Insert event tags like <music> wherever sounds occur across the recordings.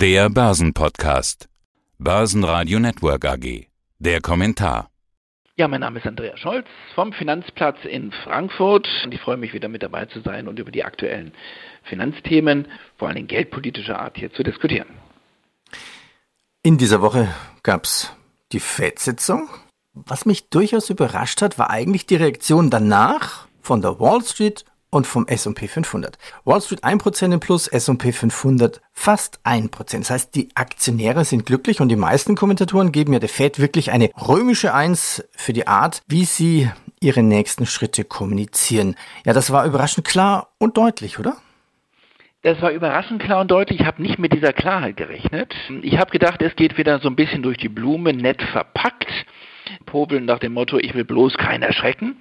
Der Börsenpodcast. Börsenradio Network AG. Der Kommentar. Ja, mein Name ist Andreas Scholz vom Finanzplatz in Frankfurt und ich freue mich wieder mit dabei zu sein und über die aktuellen Finanzthemen, vor allem geldpolitischer Art hier zu diskutieren. In dieser Woche gab es die FED-Sitzung. Was mich durchaus überrascht hat, war eigentlich die Reaktion danach von der Wall Street und vom S&P 500. Wall Street 1% im Plus, S&P 500 fast 1%. Das heißt, die Aktionäre sind glücklich und die meisten Kommentatoren geben ja der Fed wirklich eine römische Eins für die Art, wie sie ihre nächsten Schritte kommunizieren. Ja, das war überraschend klar und deutlich, oder? Das war überraschend klar und deutlich. Ich habe nicht mit dieser Klarheit gerechnet. Ich habe gedacht, es geht wieder so ein bisschen durch die Blume, nett verpackt. Popeln nach dem Motto, ich will bloß keinen erschrecken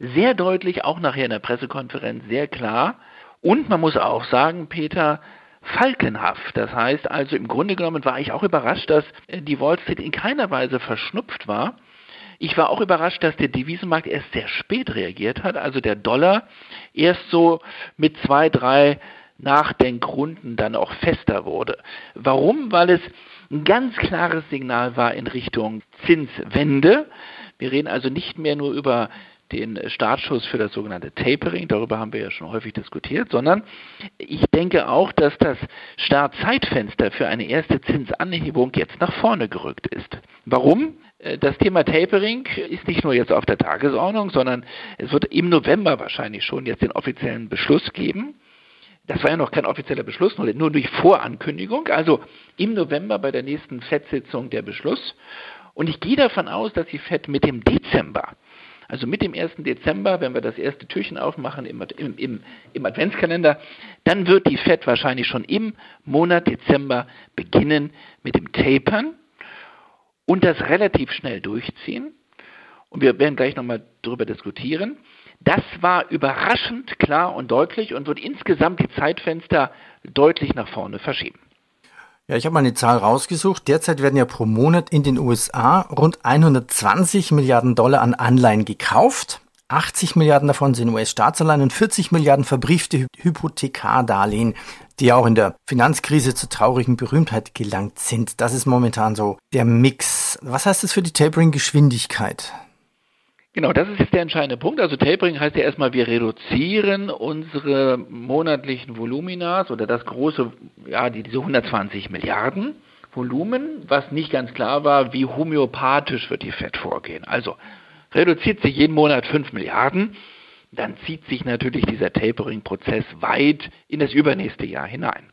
sehr deutlich, auch nachher in der Pressekonferenz sehr klar. Und man muss auch sagen, Peter, falkenhaft. Das heißt also, im Grunde genommen war ich auch überrascht, dass äh, die Wall Street in keiner Weise verschnupft war. Ich war auch überrascht, dass der Devisenmarkt erst sehr spät reagiert hat, also der Dollar erst so mit zwei, drei Nachdenkrunden dann auch fester wurde. Warum? Weil es ein ganz klares Signal war in Richtung Zinswende. Wir reden also nicht mehr nur über den Startschuss für das sogenannte Tapering, darüber haben wir ja schon häufig diskutiert, sondern ich denke auch, dass das Startzeitfenster für eine erste Zinsanhebung jetzt nach vorne gerückt ist. Warum? Äh, das Thema Tapering ist nicht nur jetzt auf der Tagesordnung, sondern es wird im November wahrscheinlich schon jetzt den offiziellen Beschluss geben. Das war ja noch kein offizieller Beschluss, nur durch Vorankündigung. Also im November bei der nächsten FED-Sitzung der Beschluss. Und ich gehe davon aus, dass die FED mit dem Dezember also mit dem 1. Dezember, wenn wir das erste Türchen aufmachen im, im, im, im Adventskalender, dann wird die FED wahrscheinlich schon im Monat Dezember beginnen mit dem Tapern und das relativ schnell durchziehen. Und wir werden gleich nochmal darüber diskutieren. Das war überraschend klar und deutlich und wird insgesamt die Zeitfenster deutlich nach vorne verschieben. Ja, ich habe mal eine Zahl rausgesucht. Derzeit werden ja pro Monat in den USA rund 120 Milliarden Dollar an Anleihen gekauft. 80 Milliarden davon sind US-Staatsanleihen und 40 Milliarden verbriefte Hypothekardarlehen, die auch in der Finanzkrise zur traurigen Berühmtheit gelangt sind. Das ist momentan so der Mix. Was heißt das für die Tapering-Geschwindigkeit? Genau, das ist jetzt der entscheidende Punkt. Also Tapering heißt ja erstmal, wir reduzieren unsere monatlichen Voluminas oder das große, ja, diese 120 Milliarden Volumen, was nicht ganz klar war, wie homöopathisch wird die FED vorgehen. Also reduziert sie jeden Monat 5 Milliarden, dann zieht sich natürlich dieser Tapering-Prozess weit in das übernächste Jahr hinein.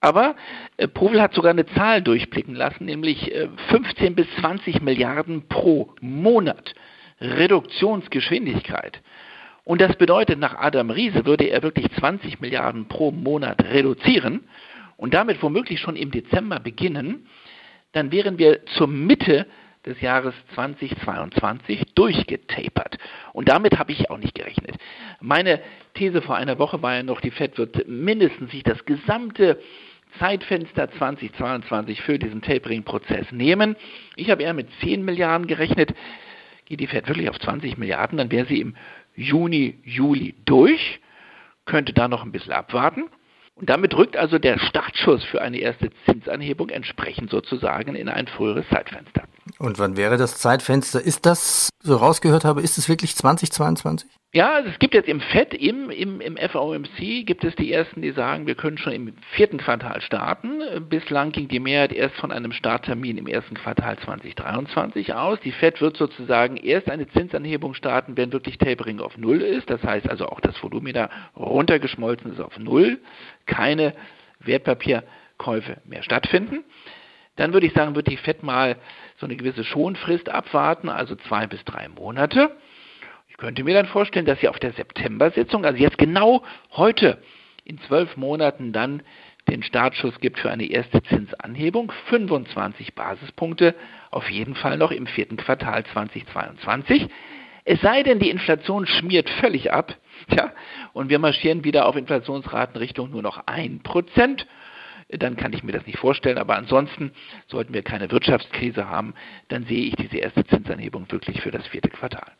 Aber äh, Powell hat sogar eine Zahl durchblicken lassen, nämlich äh, 15 bis 20 Milliarden pro Monat. Reduktionsgeschwindigkeit. Und das bedeutet, nach Adam Riese würde er wirklich 20 Milliarden pro Monat reduzieren und damit womöglich schon im Dezember beginnen, dann wären wir zur Mitte des Jahres 2022 durchgetapert. Und damit habe ich auch nicht gerechnet. Meine These vor einer Woche war ja noch, die Fed wird mindestens sich das gesamte Zeitfenster 2022 für diesen Tapering-Prozess nehmen. Ich habe eher mit 10 Milliarden gerechnet geht die Fed wirklich auf 20 Milliarden, dann wäre sie im Juni, Juli durch, könnte da noch ein bisschen abwarten. Und damit rückt also der Startschuss für eine erste Zinsanhebung entsprechend sozusagen in ein früheres Zeitfenster. Und wann wäre das Zeitfenster? Ist das, so rausgehört habe, ist es wirklich 2022? Ja, also es gibt jetzt im FED, im, im, im FOMC, gibt es die ersten, die sagen, wir können schon im vierten Quartal starten. Bislang ging die Mehrheit erst von einem Starttermin im ersten Quartal 2023 aus. Die FED wird sozusagen erst eine Zinsanhebung starten, wenn wirklich Tapering auf Null ist. Das heißt also auch das Volumina runtergeschmolzen ist auf Null. Keine Wertpapierkäufe mehr stattfinden. Dann würde ich sagen, wird die FED mal so eine gewisse Schonfrist abwarten, also zwei bis drei Monate. Ich könnte mir dann vorstellen, dass sie auf der September-Sitzung, also jetzt genau heute, in zwölf Monaten dann den Startschuss gibt für eine erste Zinsanhebung, 25 Basispunkte, auf jeden Fall noch im vierten Quartal 2022. Es sei denn, die Inflation schmiert völlig ab, ja, und wir marschieren wieder auf Inflationsraten Richtung nur noch ein Prozent dann kann ich mir das nicht vorstellen. Aber ansonsten sollten wir keine Wirtschaftskrise haben, dann sehe ich diese erste Zinsanhebung wirklich für das vierte Quartal.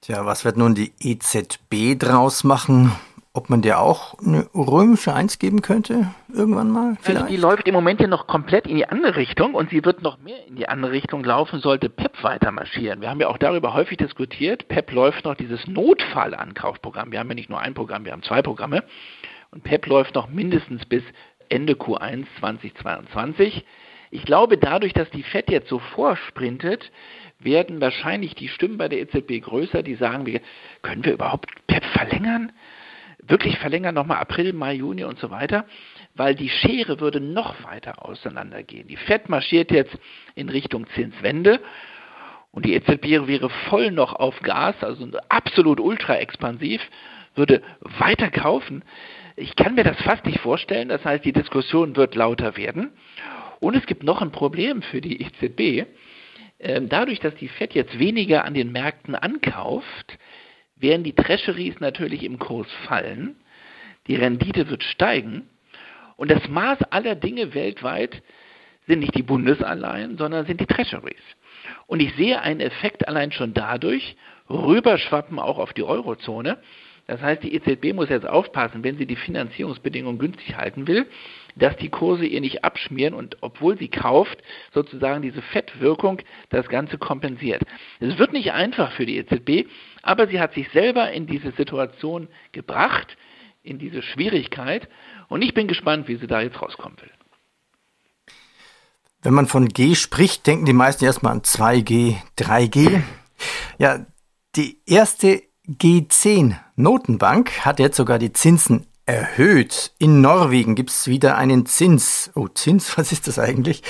Tja, was wird nun die EZB draus machen? ob man der auch eine römische Eins geben könnte, irgendwann mal? Vielleicht? Also die läuft im Moment ja noch komplett in die andere Richtung und sie wird noch mehr in die andere Richtung laufen, sollte PEP weiter marschieren. Wir haben ja auch darüber häufig diskutiert. PEP läuft noch dieses Notfallankaufprogramm. Wir haben ja nicht nur ein Programm, wir haben zwei Programme. Und PEP läuft noch mindestens bis Ende Q1 2022. Ich glaube, dadurch, dass die FED jetzt so vorsprintet, werden wahrscheinlich die Stimmen bei der EZB größer, die sagen, können wir überhaupt PEP verlängern? Wirklich verlängern nochmal April, Mai, Juni und so weiter? Weil die Schere würde noch weiter auseinandergehen. Die FED marschiert jetzt in Richtung Zinswende und die EZB wäre voll noch auf Gas, also absolut ultra expansiv, würde weiter kaufen. Ich kann mir das fast nicht vorstellen. Das heißt, die Diskussion wird lauter werden. Und es gibt noch ein Problem für die EZB. Ähm, dadurch, dass die FED jetzt weniger an den Märkten ankauft, werden die Treasuries natürlich im Kurs fallen, die Rendite wird steigen und das Maß aller Dinge weltweit sind nicht die Bundesanleihen, sondern sind die Treasuries. Und ich sehe einen Effekt allein schon dadurch, rüberschwappen auch auf die Eurozone, das heißt, die EZB muss jetzt aufpassen, wenn sie die Finanzierungsbedingungen günstig halten will, dass die Kurse ihr nicht abschmieren und obwohl sie kauft, sozusagen diese Fettwirkung das Ganze kompensiert. Es wird nicht einfach für die EZB, aber sie hat sich selber in diese Situation gebracht, in diese Schwierigkeit und ich bin gespannt, wie sie da jetzt rauskommen will. Wenn man von G spricht, denken die meisten erstmal an 2G, 3G. Ja, die erste G10 Notenbank hat jetzt sogar die Zinsen erhöht. In Norwegen gibt es wieder einen Zins. Oh, Zins, <laughs> was ist das eigentlich?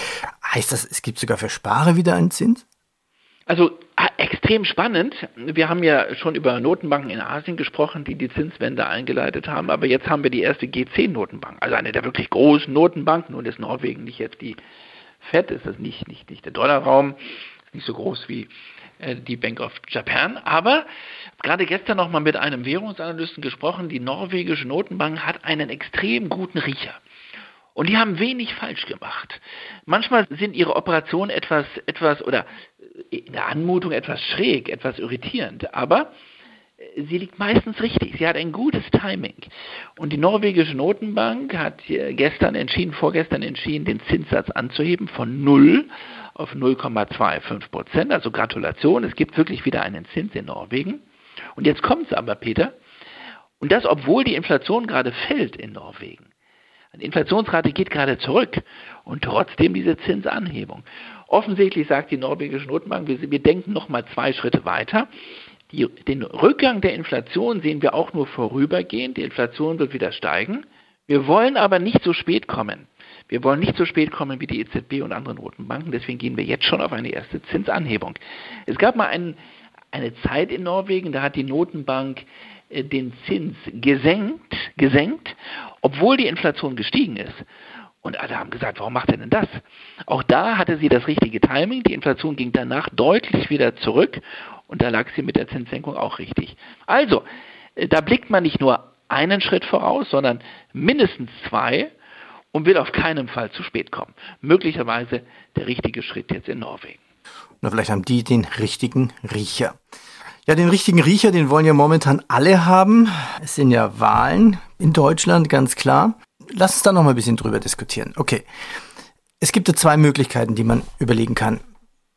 Heißt das, es gibt sogar für Sparer wieder einen Zins? Also extrem spannend. Wir haben ja schon über Notenbanken in Asien gesprochen, die die Zinswende eingeleitet haben, aber jetzt haben wir die erste G10-Notenbank, also eine der wirklich großen Notenbanken. Nun ist Norwegen nicht jetzt die FED, ist das nicht, nicht, nicht der Dollarraum, nicht so groß wie die Bank of Japan. Aber gerade gestern noch mal mit einem Währungsanalysten gesprochen, die norwegische Notenbank hat einen extrem guten Riecher. Und die haben wenig falsch gemacht. Manchmal sind ihre Operationen etwas, etwas oder in der Anmutung etwas schräg, etwas irritierend, aber sie liegt meistens richtig. Sie hat ein gutes Timing. Und die norwegische Notenbank hat gestern entschieden, vorgestern entschieden, den Zinssatz anzuheben von 0 auf 0,25 Prozent. Also Gratulation, es gibt wirklich wieder einen Zins in Norwegen. Und jetzt kommt es aber, Peter, und das, obwohl die Inflation gerade fällt in Norwegen. Die Inflationsrate geht gerade zurück und trotzdem diese Zinsanhebung. Offensichtlich sagt die norwegische Notenbank, wir, denken noch mal zwei Schritte weiter. Die, den Rückgang der Inflation sehen wir auch nur vorübergehend. Die Inflation wird wieder steigen. Wir wollen aber nicht so spät kommen. Wir wollen nicht so spät kommen wie die EZB und andere Notenbanken, deswegen gehen wir jetzt schon auf eine erste Zinsanhebung. Es gab mal einen, eine Zeit in Norwegen, da hat die Notenbank äh, den Zins gesenkt, gesenkt, obwohl die Inflation gestiegen ist. Und alle haben gesagt, warum macht er denn das? Auch da hatte sie das richtige Timing. Die Inflation ging danach deutlich wieder zurück und da lag sie mit der Zinssenkung auch richtig. Also, äh, da blickt man nicht nur einen Schritt voraus, sondern mindestens zwei und will auf keinen Fall zu spät kommen. Möglicherweise der richtige Schritt jetzt in Norwegen. Na, vielleicht haben die den richtigen Riecher. Ja, den richtigen Riecher, den wollen ja momentan alle haben. Es sind ja Wahlen in Deutschland, ganz klar. Lass uns da noch mal ein bisschen drüber diskutieren. Okay. Es gibt ja zwei Möglichkeiten, die man überlegen kann.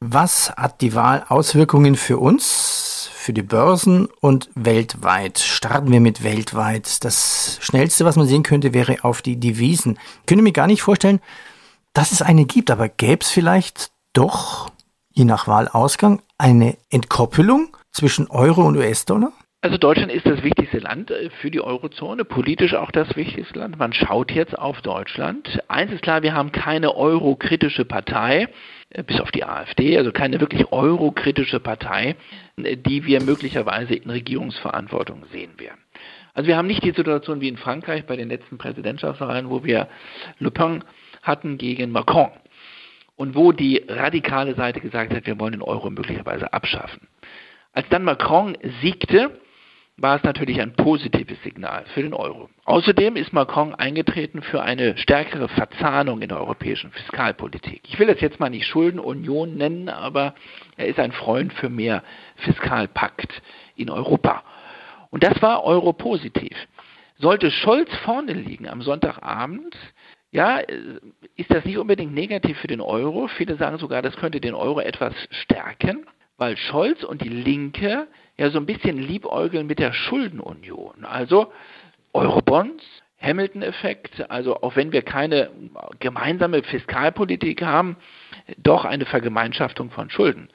Was hat die Wahl Auswirkungen für uns? für die Börsen und weltweit. Starten wir mit weltweit. Das schnellste, was man sehen könnte, wäre auf die Devisen. Ich könnte mir gar nicht vorstellen, dass es eine gibt, aber gäbe es vielleicht doch, je nach Wahlausgang, eine Entkoppelung zwischen Euro und US-Dollar? Also Deutschland ist das wichtigste Land äh, für die Eurozone, politisch auch das wichtigste Land. Man schaut jetzt auf Deutschland. Eins ist klar, wir haben keine eurokritische Partei, äh, bis auf die AfD, also keine wirklich eurokritische Partei, äh, die wir möglicherweise in Regierungsverantwortung sehen werden. Also wir haben nicht die Situation wie in Frankreich bei den letzten Präsidentschaftswahlen, wo wir Le Pen hatten gegen Macron und wo die radikale Seite gesagt hat, wir wollen den Euro möglicherweise abschaffen. Als dann Macron siegte, war es natürlich ein positives Signal für den Euro. Außerdem ist Macron eingetreten für eine stärkere Verzahnung in der europäischen Fiskalpolitik. Ich will das jetzt mal nicht Schuldenunion nennen, aber er ist ein Freund für mehr Fiskalpakt in Europa. Und das war Euro positiv. Sollte Scholz vorne liegen am Sonntagabend, ja, ist das nicht unbedingt negativ für den Euro. Viele sagen sogar, das könnte den Euro etwas stärken, weil Scholz und die Linke ja so ein bisschen liebäugeln mit der Schuldenunion. Also Eurobonds, Hamilton-Effekt, also auch wenn wir keine gemeinsame Fiskalpolitik haben, doch eine Vergemeinschaftung von Schulden.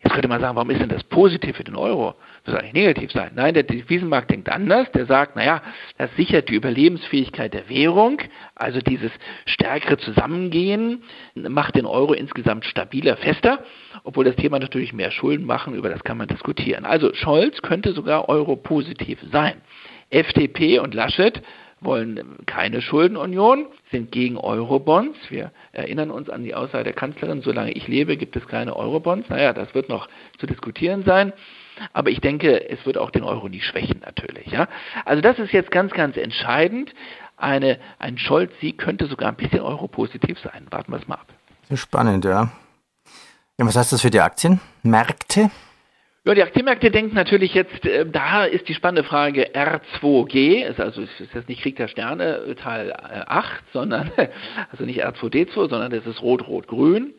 Jetzt könnte man sagen, warum ist denn das positiv für den Euro? Das soll nicht negativ sein. Nein, der Devisenmarkt denkt anders. Der sagt, naja, das sichert die Überlebensfähigkeit der Währung, also dieses stärkere Zusammengehen macht den Euro insgesamt stabiler, fester, obwohl das Thema natürlich mehr Schulden machen, über das kann man diskutieren. Also Scholz könnte sogar Euro positiv sein. FDP und Laschet wollen keine Schuldenunion, sind gegen Eurobonds. Wir erinnern uns an die Aussage der Kanzlerin, solange ich lebe, gibt es keine Eurobonds. Naja, das wird noch zu diskutieren sein. Aber ich denke, es wird auch den Euro nie schwächen natürlich. Ja? Also das ist jetzt ganz, ganz entscheidend. Eine, ein Scholz-Sieg könnte sogar ein bisschen europositiv sein. Warten wir es mal ab. Spannend, ja. Ja. Was heißt das für die Aktienmärkte? Ja, die Aktienmärkte denken natürlich jetzt, äh, da ist die spannende Frage R2G, ist also ist jetzt nicht Krieg der Sterne äh, Teil 8, äh, sondern <laughs> also nicht R2D2, sondern das ist Rot-Rot-Grün.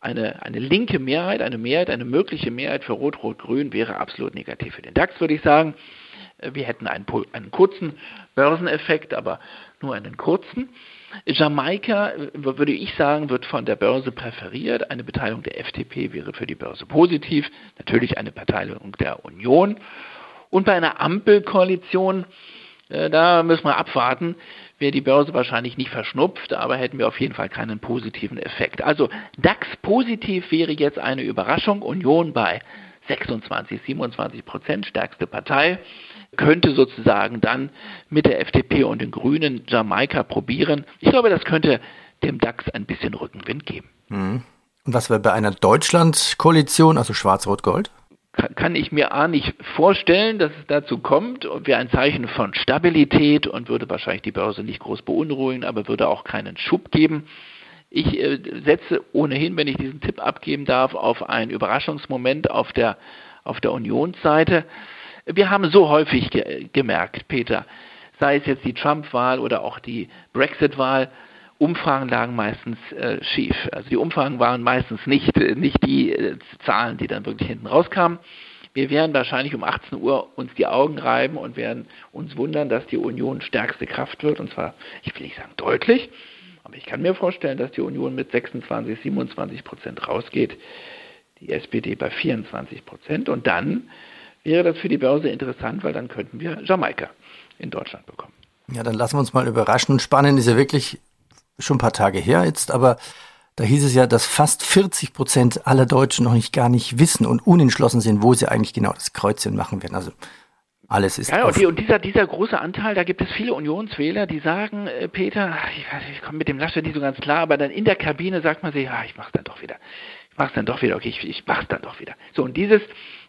Eine, eine linke Mehrheit, eine Mehrheit, eine mögliche Mehrheit für Rot-Rot-Grün wäre absolut negativ für den DAX, würde ich sagen. Äh, wir hätten einen, einen kurzen Börseneffekt, aber nur einen kurzen. Jamaika, würde ich sagen, wird von der Börse präferiert. Eine Beteiligung der FDP wäre für die Börse positiv. Natürlich eine Beteiligung der Union. Und bei einer Ampelkoalition, äh, da müssen wir abwarten, wäre die Börse wahrscheinlich nicht verschnupft, aber hätten wir auf jeden Fall keinen positiven Effekt. Also DAX positiv wäre jetzt eine Überraschung. Union bei 26, 27 Prozent, stärkste Partei könnte sozusagen dann mit der FDP und den Grünen Jamaika probieren. Ich glaube, das könnte dem DAX ein bisschen Rückenwind geben. Mhm. Und was wäre bei einer Deutschland-Koalition, also Schwarz-Rot-Gold? kann ich mir A nicht vorstellen, dass es dazu kommt und wäre ein Zeichen von Stabilität und würde wahrscheinlich die Börse nicht groß beunruhigen, aber würde auch keinen Schub geben. Ich äh, setze ohnehin, wenn ich diesen Tipp abgeben darf, auf einen Überraschungsmoment auf der, auf der Unionsseite wir haben so häufig ge gemerkt, Peter, sei es jetzt die Trump-Wahl oder auch die Brexit-Wahl, Umfragen lagen meistens äh, schief. Also die Umfragen waren meistens nicht, äh, nicht die äh, Zahlen, die dann wirklich hinten rauskamen. Wir werden wahrscheinlich um 18 Uhr uns die Augen reiben und werden uns wundern, dass die Union stärkste Kraft wird. Und zwar, ich will nicht sagen deutlich, aber ich kann mir vorstellen, dass die Union mit 26, 27 Prozent rausgeht, die SPD bei 24 Prozent. Und dann wäre das für die Börse interessant, weil dann könnten wir Jamaika in Deutschland bekommen. Ja, dann lassen wir uns mal überraschen. Und spannend ist ja wirklich schon ein paar Tage her jetzt, aber da hieß es ja, dass fast 40 Prozent aller Deutschen noch nicht gar nicht wissen und unentschlossen sind, wo sie eigentlich genau das Kreuzchen machen werden. Also alles ist. Ja, und, die, und, dieser, dieser große Anteil, da gibt es viele Unionswähler, die sagen, äh, Peter, ich, ich komme mit dem Laschet nicht so ganz klar, aber dann in der Kabine sagt man sich, ja, ich mache dann doch wieder. Ich mache dann doch wieder, okay, ich, ich mache dann doch wieder. So, und dieses,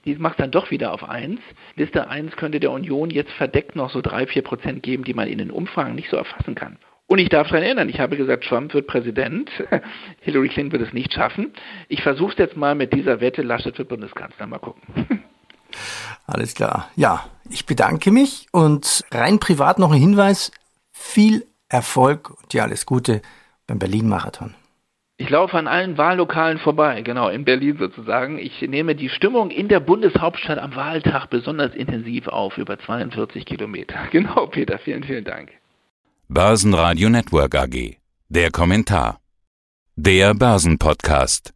die macht dann doch wieder auf 1. Liste 1 könnte der Union jetzt verdeckt noch so 3, 4 Prozent geben, die man in den Umfragen nicht so erfassen kann. Und ich darf daran erinnern, ich habe gesagt, Trump wird Präsident, <laughs> Hillary Clinton wird es nicht schaffen. Ich versuche es jetzt mal mit dieser Wette, Laschet wird Bundeskanzler, mal gucken. <laughs> Alles klar. Ja, ich bedanke mich und rein privat noch ein Hinweis. Viel Erfolg und ja, alles Gute beim Berlin-Marathon. Ich laufe an allen Wahllokalen vorbei, genau, in Berlin sozusagen. Ich nehme die Stimmung in der Bundeshauptstadt am Wahltag besonders intensiv auf, über 42 Kilometer. <laughs> Genau, Peter, vielen, vielen Dank. Börsenradio Network AG. Der Kommentar. Der Börsenpodcast.